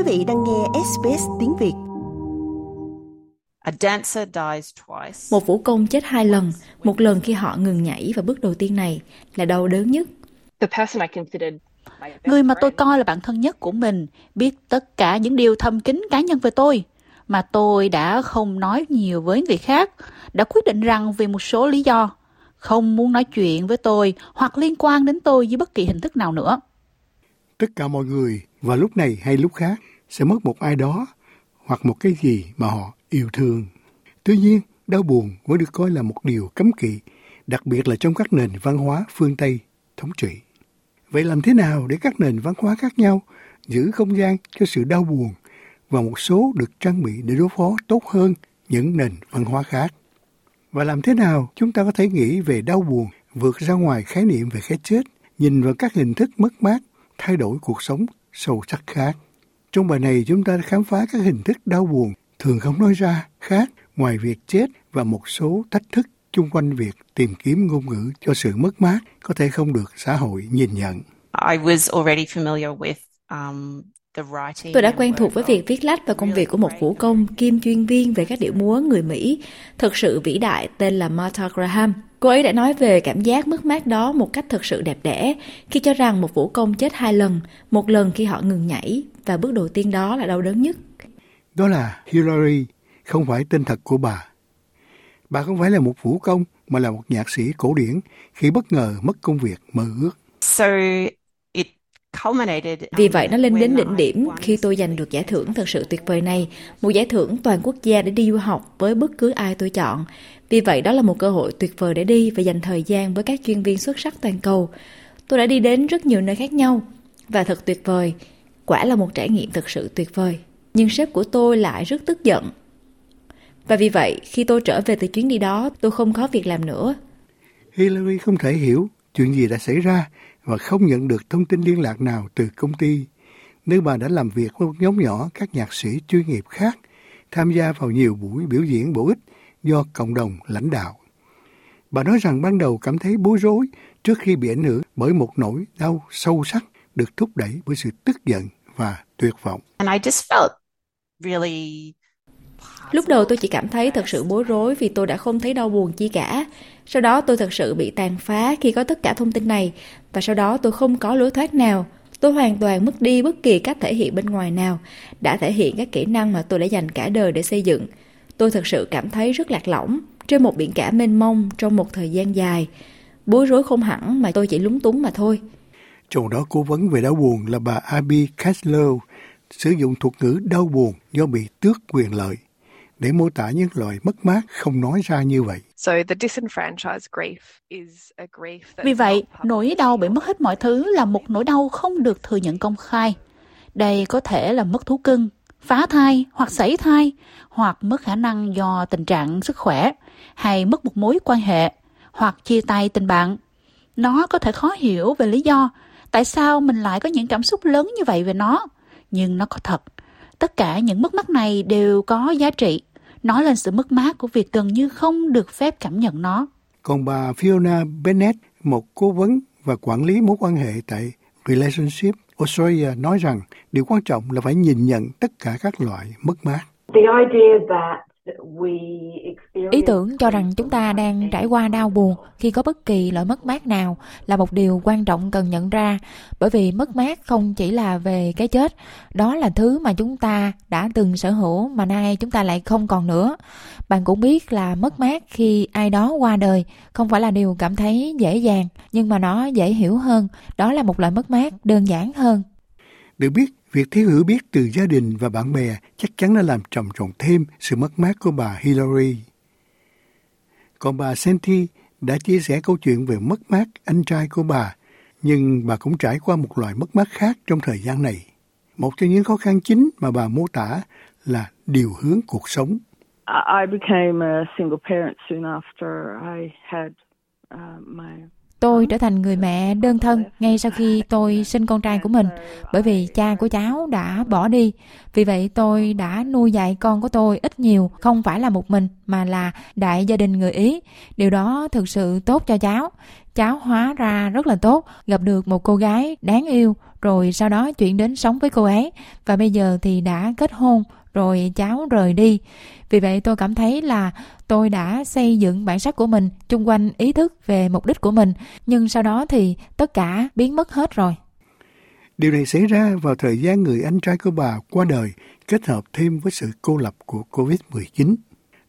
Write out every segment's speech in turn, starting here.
Quý vị đang nghe SBS tiếng Việt. Một vũ công chết hai lần, một lần khi họ ngừng nhảy và bước đầu tiên này là đau đớn nhất. Người mà tôi coi là bạn thân nhất của mình biết tất cả những điều thầm kín cá nhân về tôi mà tôi đã không nói nhiều với người khác, đã quyết định rằng vì một số lý do không muốn nói chuyện với tôi hoặc liên quan đến tôi dưới bất kỳ hình thức nào nữa. Tất cả mọi người và lúc này hay lúc khác sẽ mất một ai đó hoặc một cái gì mà họ yêu thương. Tuy nhiên, đau buồn vẫn được coi là một điều cấm kỵ, đặc biệt là trong các nền văn hóa phương Tây thống trị. Vậy làm thế nào để các nền văn hóa khác nhau giữ không gian cho sự đau buồn và một số được trang bị để đối phó tốt hơn những nền văn hóa khác? Và làm thế nào chúng ta có thể nghĩ về đau buồn vượt ra ngoài khái niệm về cái chết, nhìn vào các hình thức mất mát, thay đổi cuộc sống sâu sắc khác. Trong bài này chúng ta khám phá các hình thức đau buồn thường không nói ra khác ngoài việc chết và một số thách thức chung quanh việc tìm kiếm ngôn ngữ cho sự mất mát có thể không được xã hội nhìn nhận. I was already familiar with um, Tôi đã quen thuộc với việc viết lách và công việc của một vũ công kim chuyên viên về các điệu múa người Mỹ thực sự vĩ đại tên là Martha Graham. Cô ấy đã nói về cảm giác mất mát đó một cách thực sự đẹp đẽ khi cho rằng một vũ công chết hai lần, một lần khi họ ngừng nhảy và bước đầu tiên đó là đau đớn nhất. Đó là Hillary, không phải tên thật của bà. Bà không phải là một vũ công mà là một nhạc sĩ cổ điển khi bất ngờ mất công việc mơ ước. So vì vậy nó lên đến đỉnh điểm khi tôi giành được giải thưởng thật sự tuyệt vời này, một giải thưởng toàn quốc gia để đi du học với bất cứ ai tôi chọn. Vì vậy đó là một cơ hội tuyệt vời để đi và dành thời gian với các chuyên viên xuất sắc toàn cầu. Tôi đã đi đến rất nhiều nơi khác nhau và thật tuyệt vời. Quả là một trải nghiệm thật sự tuyệt vời. Nhưng sếp của tôi lại rất tức giận. Và vì vậy, khi tôi trở về từ chuyến đi đó, tôi không có việc làm nữa. Hillary không thể hiểu chuyện gì đã xảy ra và không nhận được thông tin liên lạc nào từ công ty. Nếu bà đã làm việc với một nhóm nhỏ các nhạc sĩ chuyên nghiệp khác, tham gia vào nhiều buổi biểu diễn bổ ích do cộng đồng lãnh đạo. Bà nói rằng ban đầu cảm thấy bối rối trước khi bị ảnh hưởng bởi một nỗi đau sâu sắc được thúc đẩy bởi sự tức giận và tuyệt vọng. And I just felt really Lúc đầu tôi chỉ cảm thấy thật sự bối rối vì tôi đã không thấy đau buồn chi cả. Sau đó tôi thật sự bị tàn phá khi có tất cả thông tin này và sau đó tôi không có lối thoát nào. Tôi hoàn toàn mất đi bất kỳ cách thể hiện bên ngoài nào, đã thể hiện các kỹ năng mà tôi đã dành cả đời để xây dựng. Tôi thật sự cảm thấy rất lạc lõng trên một biển cả mênh mông trong một thời gian dài. Bối rối không hẳn mà tôi chỉ lúng túng mà thôi. Trong đó cố vấn về đau buồn là bà Abby Caslow sử dụng thuật ngữ đau buồn do bị tước quyền lợi để mô tả những loại mất mát không nói ra như vậy. Vì vậy, nỗi đau bị mất hết mọi thứ là một nỗi đau không được thừa nhận công khai. Đây có thể là mất thú cưng, phá thai hoặc sảy thai, hoặc mất khả năng do tình trạng sức khỏe, hay mất một mối quan hệ, hoặc chia tay tình bạn. Nó có thể khó hiểu về lý do tại sao mình lại có những cảm xúc lớn như vậy về nó, nhưng nó có thật. Tất cả những mất mát này đều có giá trị nói lên sự mất mát của việc gần như không được phép cảm nhận nó. Còn bà Fiona Bennett, một cố vấn và quản lý mối quan hệ tại Relationship Australia nói rằng điều quan trọng là phải nhìn nhận tất cả các loại mất mát. The idea that Ý tưởng cho rằng chúng ta đang trải qua đau buồn khi có bất kỳ loại mất mát nào là một điều quan trọng cần nhận ra, bởi vì mất mát không chỉ là về cái chết, đó là thứ mà chúng ta đã từng sở hữu mà nay chúng ta lại không còn nữa. Bạn cũng biết là mất mát khi ai đó qua đời không phải là điều cảm thấy dễ dàng, nhưng mà nó dễ hiểu hơn, đó là một loại mất mát đơn giản hơn. Được biết, Việc thiếu hiểu biết từ gia đình và bạn bè chắc chắn đã làm trầm trọng thêm sự mất mát của bà Hillary. Còn bà Senti đã chia sẻ câu chuyện về mất mát anh trai của bà, nhưng bà cũng trải qua một loại mất mát khác trong thời gian này. Một trong những khó khăn chính mà bà mô tả là điều hướng cuộc sống. I became a single parent soon after I had uh, my Tôi trở thành người mẹ đơn thân ngay sau khi tôi sinh con trai của mình, bởi vì cha của cháu đã bỏ đi. Vì vậy tôi đã nuôi dạy con của tôi ít nhiều, không phải là một mình mà là đại gia đình người Ý. Điều đó thực sự tốt cho cháu. cháu hóa ra rất là tốt, gặp được một cô gái đáng yêu, rồi sau đó chuyển đến sống với cô ấy và bây giờ thì đã kết hôn rồi cháu rời đi. Vì vậy tôi cảm thấy là tôi đã xây dựng bản sắc của mình chung quanh ý thức về mục đích của mình, nhưng sau đó thì tất cả biến mất hết rồi. Điều này xảy ra vào thời gian người anh trai của bà qua đời kết hợp thêm với sự cô lập của COVID-19.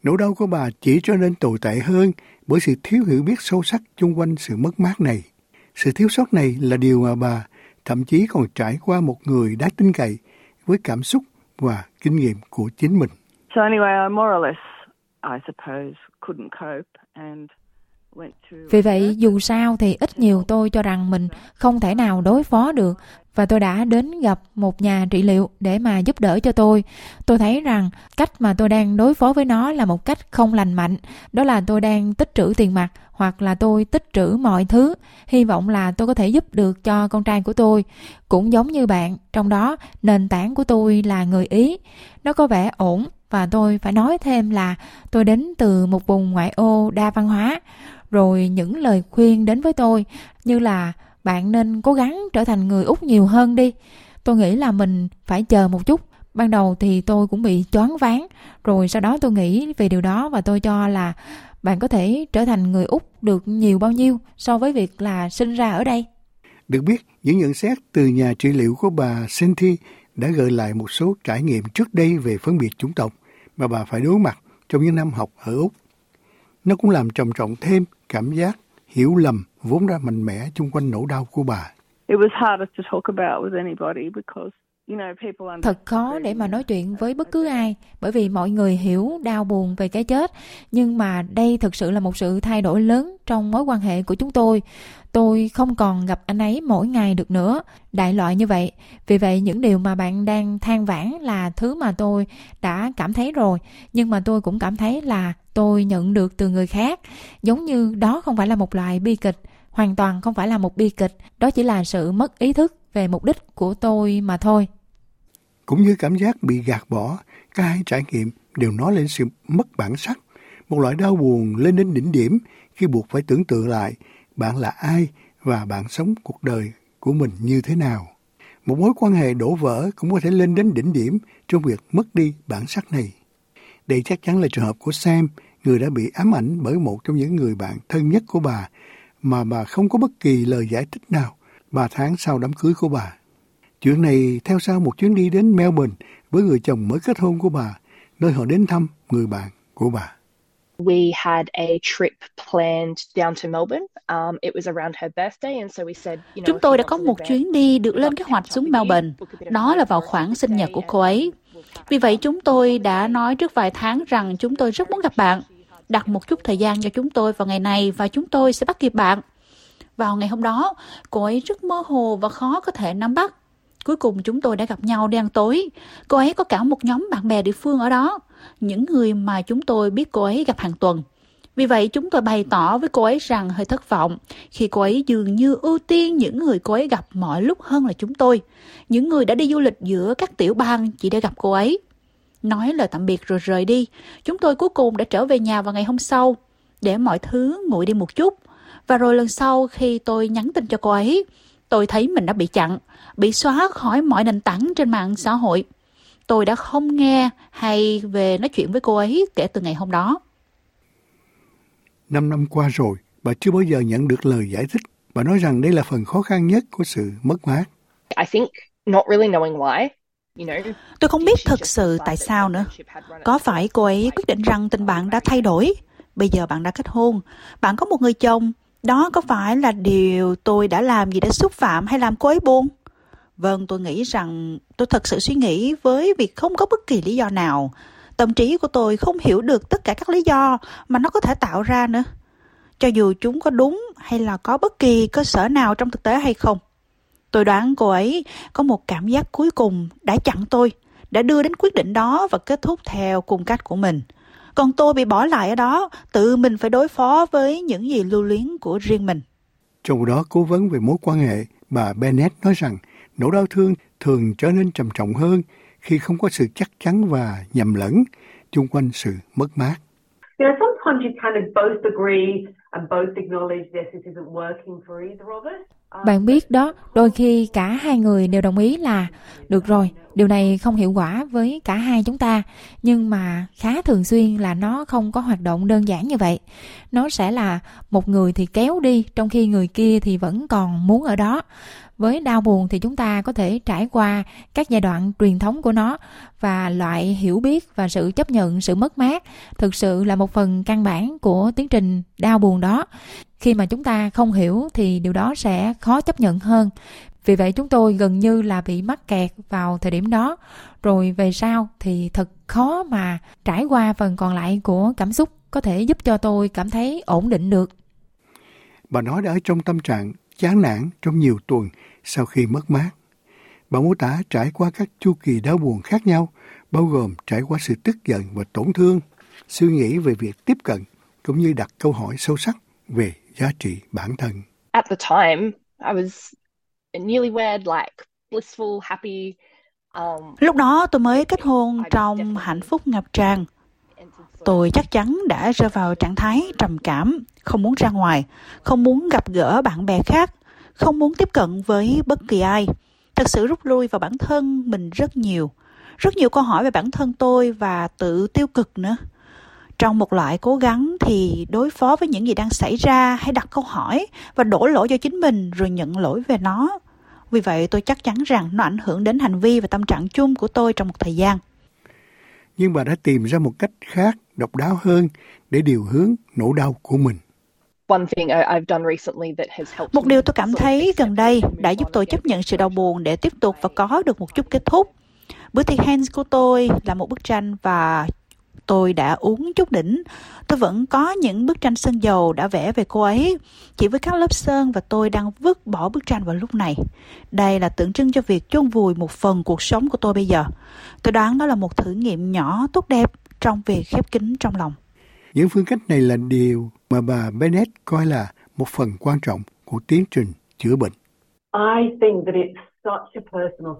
Nỗi đau của bà chỉ trở nên tồi tệ hơn bởi sự thiếu hiểu biết sâu sắc chung quanh sự mất mát này. Sự thiếu sót này là điều mà bà thậm chí còn trải qua một người đáng tin cậy với cảm xúc và kinh nghiệm của chính mình. So anyway, I more or less, vì vậy dù sao thì ít nhiều tôi cho rằng mình không thể nào đối phó được và tôi đã đến gặp một nhà trị liệu để mà giúp đỡ cho tôi. Tôi thấy rằng cách mà tôi đang đối phó với nó là một cách không lành mạnh, đó là tôi đang tích trữ tiền mặt hoặc là tôi tích trữ mọi thứ, hy vọng là tôi có thể giúp được cho con trai của tôi. Cũng giống như bạn, trong đó nền tảng của tôi là người Ý. Nó có vẻ ổn và tôi phải nói thêm là tôi đến từ một vùng ngoại ô đa văn hóa. Rồi những lời khuyên đến với tôi như là bạn nên cố gắng trở thành người úc nhiều hơn đi. Tôi nghĩ là mình phải chờ một chút. Ban đầu thì tôi cũng bị choáng váng. Rồi sau đó tôi nghĩ về điều đó và tôi cho là bạn có thể trở thành người úc được nhiều bao nhiêu so với việc là sinh ra ở đây. Được biết, những nhận xét từ nhà trị liệu của bà Cynthia đã gợi lại một số trải nghiệm trước đây về phân biệt chủng tộc mà bà phải đối mặt trong những năm học ở Úc. Nó cũng làm trầm trọng thêm cảm giác hiểu lầm vốn ra mạnh mẽ chung quanh nỗi đau của bà. Thật khó để mà nói chuyện với bất cứ ai bởi vì mọi người hiểu đau buồn về cái chết. Nhưng mà đây thực sự là một sự thay đổi lớn trong mối quan hệ của chúng tôi. Tôi không còn gặp anh ấy mỗi ngày được nữa, đại loại như vậy. Vì vậy những điều mà bạn đang than vãn là thứ mà tôi đã cảm thấy rồi, nhưng mà tôi cũng cảm thấy là tôi nhận được từ người khác, giống như đó không phải là một loại bi kịch, hoàn toàn không phải là một bi kịch, đó chỉ là sự mất ý thức về mục đích của tôi mà thôi. Cũng như cảm giác bị gạt bỏ, cả hai trải nghiệm đều nói lên sự mất bản sắc, một loại đau buồn lên đến đỉnh điểm khi buộc phải tưởng tượng lại bạn là ai và bạn sống cuộc đời của mình như thế nào. Một mối quan hệ đổ vỡ cũng có thể lên đến đỉnh điểm trong việc mất đi bản sắc này. Đây chắc chắn là trường hợp của Sam, người đã bị ám ảnh bởi một trong những người bạn thân nhất của bà mà bà không có bất kỳ lời giải thích nào ba tháng sau đám cưới của bà. Chuyện này theo sau một chuyến đi đến Melbourne với người chồng mới kết hôn của bà, nơi họ đến thăm người bạn của bà. We had a trip planned down to Melbourne. Um, it was around her birthday, and so we said, you know, Chúng tôi đã có một chuyến đi được lên kế hoạch xuống Melbourne. Đó là vào khoảng sinh nhật của cô ấy. Vì vậy chúng tôi đã nói trước vài tháng rằng chúng tôi rất muốn gặp bạn. Đặt một chút thời gian cho chúng tôi vào ngày này và chúng tôi sẽ bắt kịp bạn. Vào ngày hôm đó, cô ấy rất mơ hồ và khó có thể nắm bắt. Cuối cùng chúng tôi đã gặp nhau đi ăn tối. Cô ấy có cả một nhóm bạn bè địa phương ở đó, những người mà chúng tôi biết cô ấy gặp hàng tuần. Vì vậy chúng tôi bày tỏ với cô ấy rằng hơi thất vọng khi cô ấy dường như ưu tiên những người cô ấy gặp mọi lúc hơn là chúng tôi. Những người đã đi du lịch giữa các tiểu bang chỉ để gặp cô ấy. Nói lời tạm biệt rồi rời đi, chúng tôi cuối cùng đã trở về nhà vào ngày hôm sau để mọi thứ nguội đi một chút. Và rồi lần sau khi tôi nhắn tin cho cô ấy, tôi thấy mình đã bị chặn, bị xóa khỏi mọi nền tảng trên mạng xã hội. Tôi đã không nghe hay về nói chuyện với cô ấy kể từ ngày hôm đó. Năm năm qua rồi, bà chưa bao giờ nhận được lời giải thích. Bà nói rằng đây là phần khó khăn nhất của sự mất mát. I think not really knowing why. Tôi không biết thực sự tại sao nữa. Có phải cô ấy quyết định rằng tình bạn đã thay đổi? Bây giờ bạn đã kết hôn, bạn có một người chồng. Đó có phải là điều tôi đã làm gì để xúc phạm hay làm cô ấy buồn? Vâng, tôi nghĩ rằng tôi thật sự suy nghĩ với việc không có bất kỳ lý do nào. Tâm trí của tôi không hiểu được tất cả các lý do mà nó có thể tạo ra nữa. Cho dù chúng có đúng hay là có bất kỳ cơ sở nào trong thực tế hay không. Tôi đoán cô ấy có một cảm giác cuối cùng đã chặn tôi, đã đưa đến quyết định đó và kết thúc theo cung cách của mình. Còn tôi bị bỏ lại ở đó, tự mình phải đối phó với những gì lưu luyến của riêng mình. Trong đó cố vấn về mối quan hệ, bà Bennett nói rằng nỗi đau thương thường trở nên trầm trọng hơn khi không có sự chắc chắn và nhầm lẫn chung quanh sự mất mát. You know, sometimes you kind of both agree and both acknowledge yes, this isn't working for either of us. Bạn biết đó, đôi khi cả hai người đều đồng ý là được rồi, điều này không hiệu quả với cả hai chúng ta, nhưng mà khá thường xuyên là nó không có hoạt động đơn giản như vậy. Nó sẽ là một người thì kéo đi trong khi người kia thì vẫn còn muốn ở đó. Với đau buồn thì chúng ta có thể trải qua các giai đoạn truyền thống của nó và loại hiểu biết và sự chấp nhận sự mất mát thực sự là một phần căn bản của tiến trình đau buồn đó khi mà chúng ta không hiểu thì điều đó sẽ khó chấp nhận hơn. Vì vậy chúng tôi gần như là bị mắc kẹt vào thời điểm đó. Rồi về sau thì thật khó mà trải qua phần còn lại của cảm xúc, có thể giúp cho tôi cảm thấy ổn định được. Bà nói đã ở trong tâm trạng chán nản trong nhiều tuần sau khi mất mát. Bà mô tả trải qua các chu kỳ đau buồn khác nhau, bao gồm trải qua sự tức giận và tổn thương, suy nghĩ về việc tiếp cận, cũng như đặt câu hỏi sâu sắc về giá trị bản thân. At the time, I was newlywed, like blissful, happy. Um, Lúc đó tôi mới kết hôn trong hạnh phúc ngập tràn. Tôi chắc chắn đã rơi vào trạng thái trầm cảm, không muốn ra ngoài, không muốn gặp gỡ bạn bè khác, không muốn tiếp cận với bất kỳ ai. Thật sự rút lui vào bản thân mình rất nhiều. Rất nhiều câu hỏi về bản thân tôi và tự tiêu cực nữa trong một loại cố gắng thì đối phó với những gì đang xảy ra hãy đặt câu hỏi và đổ lỗi cho chính mình rồi nhận lỗi về nó. Vì vậy tôi chắc chắn rằng nó ảnh hưởng đến hành vi và tâm trạng chung của tôi trong một thời gian. Nhưng bà đã tìm ra một cách khác độc đáo hơn để điều hướng nỗi đau của mình. Một điều tôi cảm thấy gần đây đã giúp tôi chấp nhận sự đau buồn để tiếp tục và có được một chút kết thúc. Bữa tiệc hands của tôi là một bức tranh và tôi đã uống chút đỉnh. Tôi vẫn có những bức tranh sơn dầu đã vẽ về cô ấy, chỉ với các lớp sơn và tôi đang vứt bỏ bức tranh vào lúc này. Đây là tượng trưng cho việc chôn vùi một phần cuộc sống của tôi bây giờ. Tôi đoán đó là một thử nghiệm nhỏ tốt đẹp trong việc khép kín trong lòng. Những phương cách này là điều mà bà Bennett coi là một phần quan trọng của tiến trình chữa bệnh. I think that it's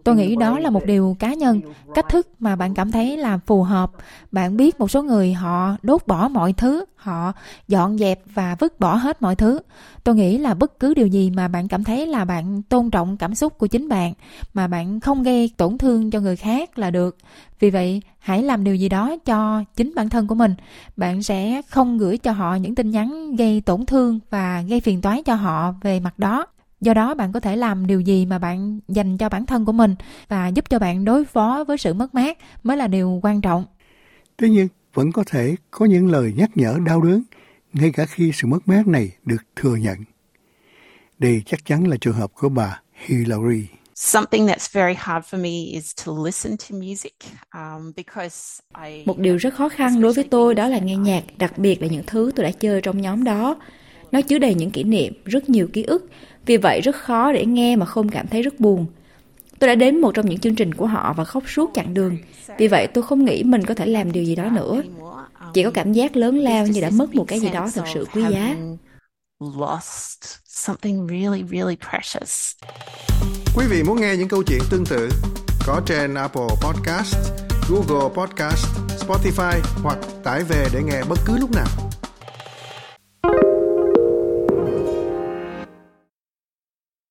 Tôi nghĩ đó là một điều cá nhân, cách thức mà bạn cảm thấy là phù hợp. Bạn biết một số người họ đốt bỏ mọi thứ, họ dọn dẹp và vứt bỏ hết mọi thứ. Tôi nghĩ là bất cứ điều gì mà bạn cảm thấy là bạn tôn trọng cảm xúc của chính bạn, mà bạn không gây tổn thương cho người khác là được. Vì vậy, hãy làm điều gì đó cho chính bản thân của mình. Bạn sẽ không gửi cho họ những tin nhắn gây tổn thương và gây phiền toái cho họ về mặt đó do đó bạn có thể làm điều gì mà bạn dành cho bản thân của mình và giúp cho bạn đối phó với sự mất mát mới là điều quan trọng. Tuy nhiên vẫn có thể có những lời nhắc nhở đau đớn ngay cả khi sự mất mát này được thừa nhận. Đây chắc chắn là trường hợp của bà Hillary Something that's very hard for me is to listen to music um, because I Một điều rất khó khăn đối với tôi đó là nghe nhạc, đặc biệt là những thứ tôi đã chơi trong nhóm đó. Nó chứa đầy những kỷ niệm, rất nhiều ký ức vì vậy rất khó để nghe mà không cảm thấy rất buồn. Tôi đã đến một trong những chương trình của họ và khóc suốt chặng đường. Vì vậy tôi không nghĩ mình có thể làm điều gì đó nữa. Chỉ có cảm giác lớn lao như đã mất một cái gì đó thật sự quý giá. Quý vị muốn nghe những câu chuyện tương tự có trên Apple Podcast, Google Podcast, Spotify hoặc tải về để nghe bất cứ lúc nào.